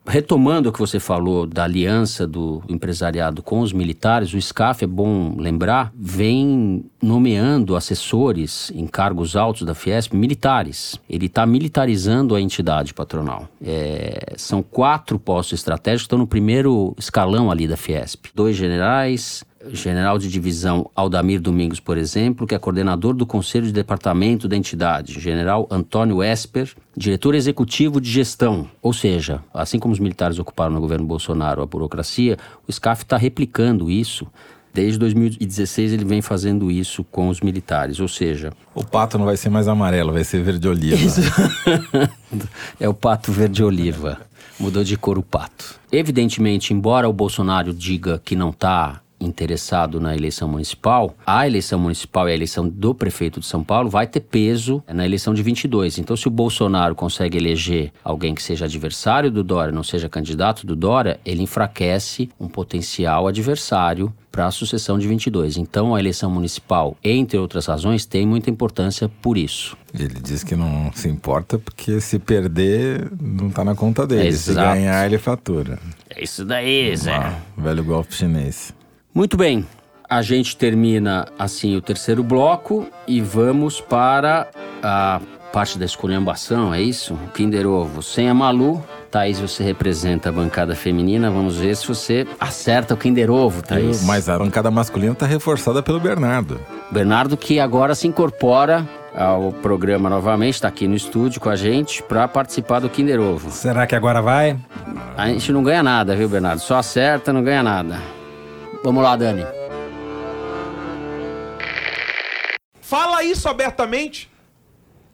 Retomando o que você falou da aliança do empresariado com os militares, o SCAF, é bom lembrar, vem nomeando assessores em cargos altos da Fiesp militares. Ele está militarizando a entidade patronal. É, são quatro postos estratégicos que estão no primeiro escalão ali da Fiesp. Dois generais, general de divisão Aldamir Domingos, por exemplo, que é coordenador do Conselho de Departamento da entidade, general Antônio Esper, diretor executivo de gestão. Ou seja, assim como os militares ocuparam no governo Bolsonaro a burocracia, o SCAF está replicando isso. Desde 2016 ele vem fazendo isso com os militares, ou seja, O pato não vai ser mais amarelo, vai ser verde oliva. é o pato verde-oliva. Mudou de cor o pato. Evidentemente, embora o Bolsonaro diga que não está interessado na eleição municipal, a eleição municipal e a eleição do prefeito de São Paulo vai ter peso na eleição de 22. Então, se o Bolsonaro consegue eleger alguém que seja adversário do Dória, não seja candidato do Dória, ele enfraquece um potencial adversário para a sucessão de 22. Então, a eleição municipal, entre outras razões, tem muita importância por isso. Ele diz que não se importa porque se perder, não está na conta dele. Se ganhar, ele fatura. É isso daí, Zé. Velho golpe chinês. Muito bem. A gente termina assim o terceiro bloco e vamos para a parte da esculhambação, é isso? O Kinder Ovo. Sem a Malu, Thaís, você representa a bancada feminina. Vamos ver se você acerta o Kinder Ovo, Thaís. Mas a bancada masculina está reforçada pelo Bernardo. Bernardo, que agora se incorpora ao programa novamente, está aqui no estúdio com a gente para participar do Kinder Ovo. Será que agora vai? A gente não ganha nada, viu, Bernardo? Só acerta, não ganha nada. Vamos lá, Dani. Fala isso abertamente.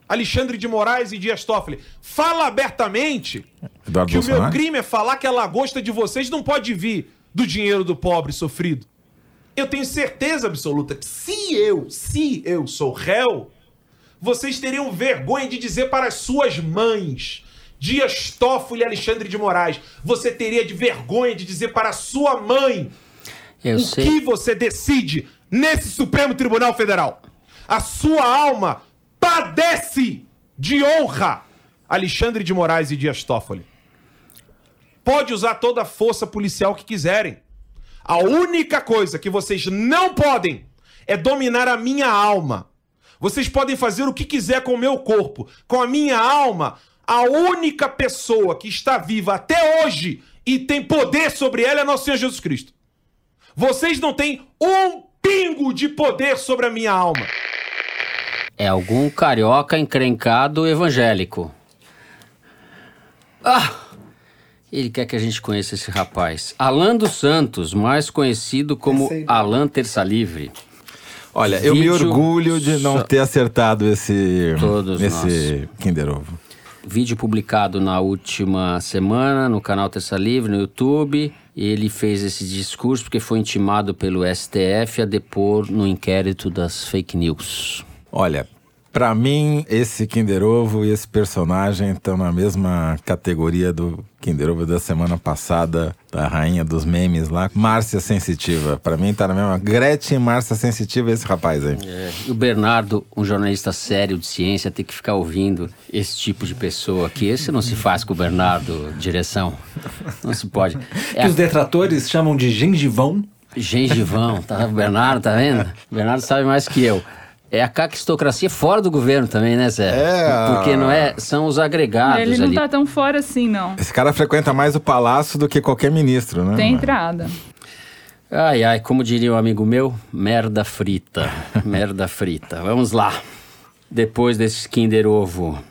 Alexandre de Moraes e Dias Toffoli. Fala abertamente Eduardo que o meu Bolsonaro? crime é falar que a lagosta de vocês não pode vir do dinheiro do pobre sofrido. Eu tenho certeza absoluta que se eu, se eu sou réu, vocês teriam vergonha de dizer para as suas mães, Dias Toffoli e Alexandre de Moraes, você teria de vergonha de dizer para a sua mãe Eu o sei. que você decide nesse Supremo Tribunal Federal. A sua alma padece de honra, Alexandre de Moraes e Dias Toffoli. Pode usar toda a força policial que quiserem. A única coisa que vocês não podem é dominar a minha alma. Vocês podem fazer o que quiser com o meu corpo, com a minha alma. A única pessoa que está viva até hoje e tem poder sobre ela é nosso Senhor Jesus Cristo. Vocês não têm um pingo de poder sobre a minha alma. É algum carioca encrencado evangélico. Ah! Ele quer que a gente conheça esse rapaz. Alan dos Santos, mais conhecido como Alan Terça Livre. Olha, eu me Vídeo orgulho de não ter acertado esse, Todos esse Kinder Ovo. Vídeo publicado na última semana no canal Terça Livre, no YouTube. Ele fez esse discurso porque foi intimado pelo STF a depor no inquérito das fake news. Olha, pra mim, esse Kinder Ovo e esse personagem estão na mesma categoria do Kinder Ovo da semana passada, da rainha dos memes lá, Márcia Sensitiva. Pra mim tá na mesma. Gretchen Márcia Sensitiva, esse rapaz aí. E o Bernardo, um jornalista sério de ciência, tem que ficar ouvindo esse tipo de pessoa aqui. Esse não se faz com o Bernardo, direção. Não se pode. É Que os detratores chamam de gengivão. Gengivão, tá? O Bernardo, tá vendo? O Bernardo sabe mais que eu. É a caquistocracia fora do governo também, né, Zé? É. Porque não é, são os agregados Ele não ali. tá tão fora assim, não. Esse cara frequenta mais o palácio do que qualquer ministro, né? Tem entrada. Ai, ai, como diria um amigo meu, merda frita. merda frita. Vamos lá. Depois desse Kinder Ovo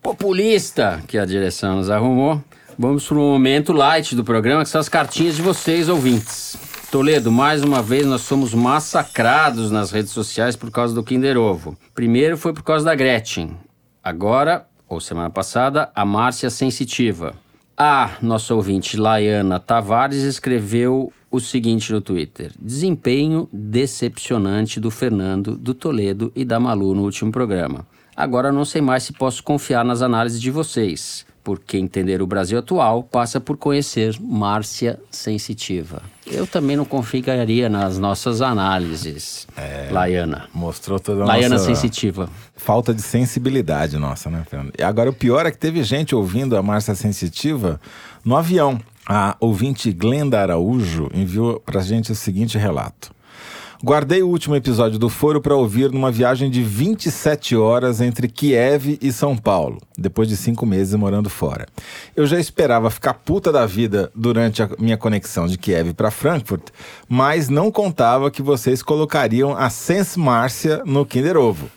populista que a direção nos arrumou, vamos para o momento light do programa, que são as cartinhas de vocês, ouvintes. Toledo, mais uma vez nós somos massacrados nas redes sociais por causa do Kinder Ovo. Primeiro foi por causa da Gretchen. Agora, ou semana passada, a Márcia Sensitiva. A nossa ouvinte Laiana Tavares escreveu o seguinte no Twitter: Desempenho decepcionante do Fernando, do Toledo e da Malu no último programa. Agora não sei mais se posso confiar nas análises de vocês, porque entender o Brasil atual passa por conhecer Márcia Sensitiva. Eu também não confiaria nas nossas análises, Laiana. Mostrou toda a Laiana nossa Sensitiva. falta de sensibilidade nossa, né, Fernando? E agora o pior é que teve gente ouvindo a Márcia Sensitiva no avião. A ouvinte Glenda Araújo enviou pra gente o seguinte relato. Guardei o último episódio do Foro para ouvir numa viagem de 27 horas entre Kiev e São Paulo, depois de cinco meses morando fora. Eu já esperava ficar puta da vida durante a minha conexão de Kiev para Frankfurt, mas não contava que vocês colocariam a Sense Márcia no Kinder Ovo.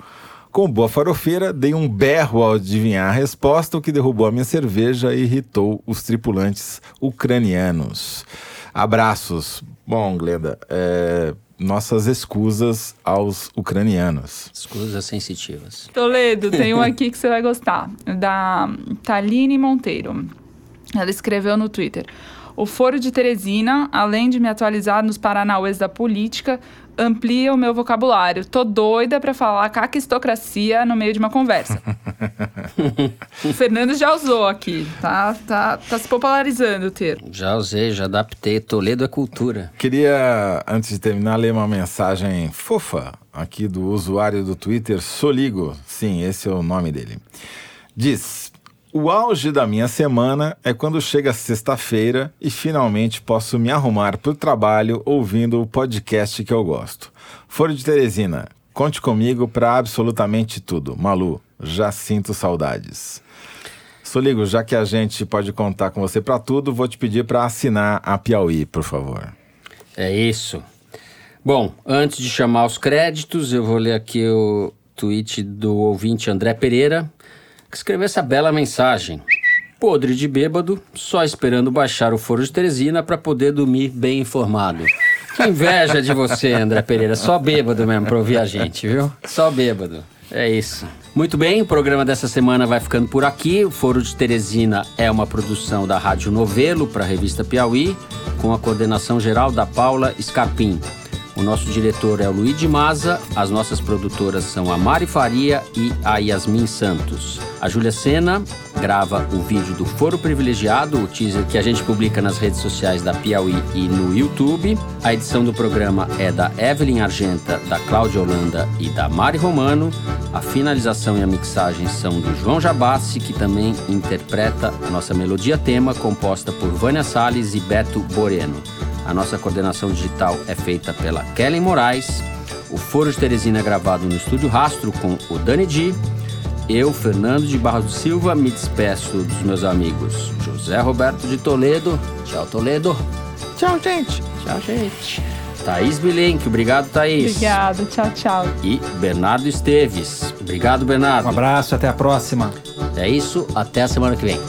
Com boa farofeira, dei um berro ao adivinhar a resposta, o que derrubou a minha cerveja e irritou os tripulantes ucranianos. Abraços. Bom, Glenda, é, nossas escusas aos ucranianos. Escusas sensitivas. Toledo, tem um aqui que você vai gostar. Da Taline Monteiro. Ela escreveu no Twitter. O Foro de Teresina, além de me atualizar nos paranauês da política, amplia o meu vocabulário. Tô doida pra falar caquistocracia no meio de uma conversa. o Fernando já usou aqui, tá, tá, tá se popularizando o termo. Já usei, já adaptei. Toledo é cultura. Queria, antes de terminar, ler uma mensagem fofa aqui do usuário do Twitter, Soligo. Sim, esse é o nome dele. Diz: O auge da minha semana é quando chega sexta-feira e finalmente posso me arrumar para o trabalho ouvindo o podcast que eu gosto. Foro de Teresina, conte comigo para absolutamente tudo. Malu, já sinto saudades. Soligo, já que a gente pode contar com você para tudo, vou te pedir para assinar a Piauí, por favor. É isso. Bom, antes de chamar os créditos, eu vou ler aqui o tweet do ouvinte André Pereira, que escreveu essa bela mensagem. Podre de bêbado, só esperando baixar o foro de Teresina para poder dormir bem informado. Que inveja de você, André Pereira. Só bêbado mesmo pra ouvir a gente, viu? Só bêbado. É isso. Muito bem, o programa dessa semana vai ficando por aqui. O Foro de Teresina é uma produção da Rádio Novelo para a revista Piauí, com a coordenação geral da Paula Scarpim. O nosso diretor é o Luiz de Maza, as nossas produtoras são a Mari Faria e a Yasmin Santos. A Júlia Sena grava o vídeo do Foro Privilegiado, o teaser que a gente publica nas redes sociais da Piauí e no YouTube. A edição do programa é da Evelyn Argenta, da Cláudia Holanda e da Mari Romano. A finalização e a mixagem são do João Jabassi, que também interpreta a nossa melodia tema, composta por Vânia Salles e Beto Boreno. A nossa coordenação digital é feita pela Kellen Moraes. O Foro de Teresina é gravado no Estúdio Rastro com o Dani Di. Eu, Fernando de Barros do Silva, me despeço dos meus amigos José Roberto de Toledo. Tchau, Toledo. Tchau, gente. Tchau, gente. Thaís Bilenque, obrigado, Thaís. Obrigado, tchau, tchau. E Bernardo Esteves. Obrigado, Bernardo. Um abraço, até a próxima. É isso, até a semana que vem.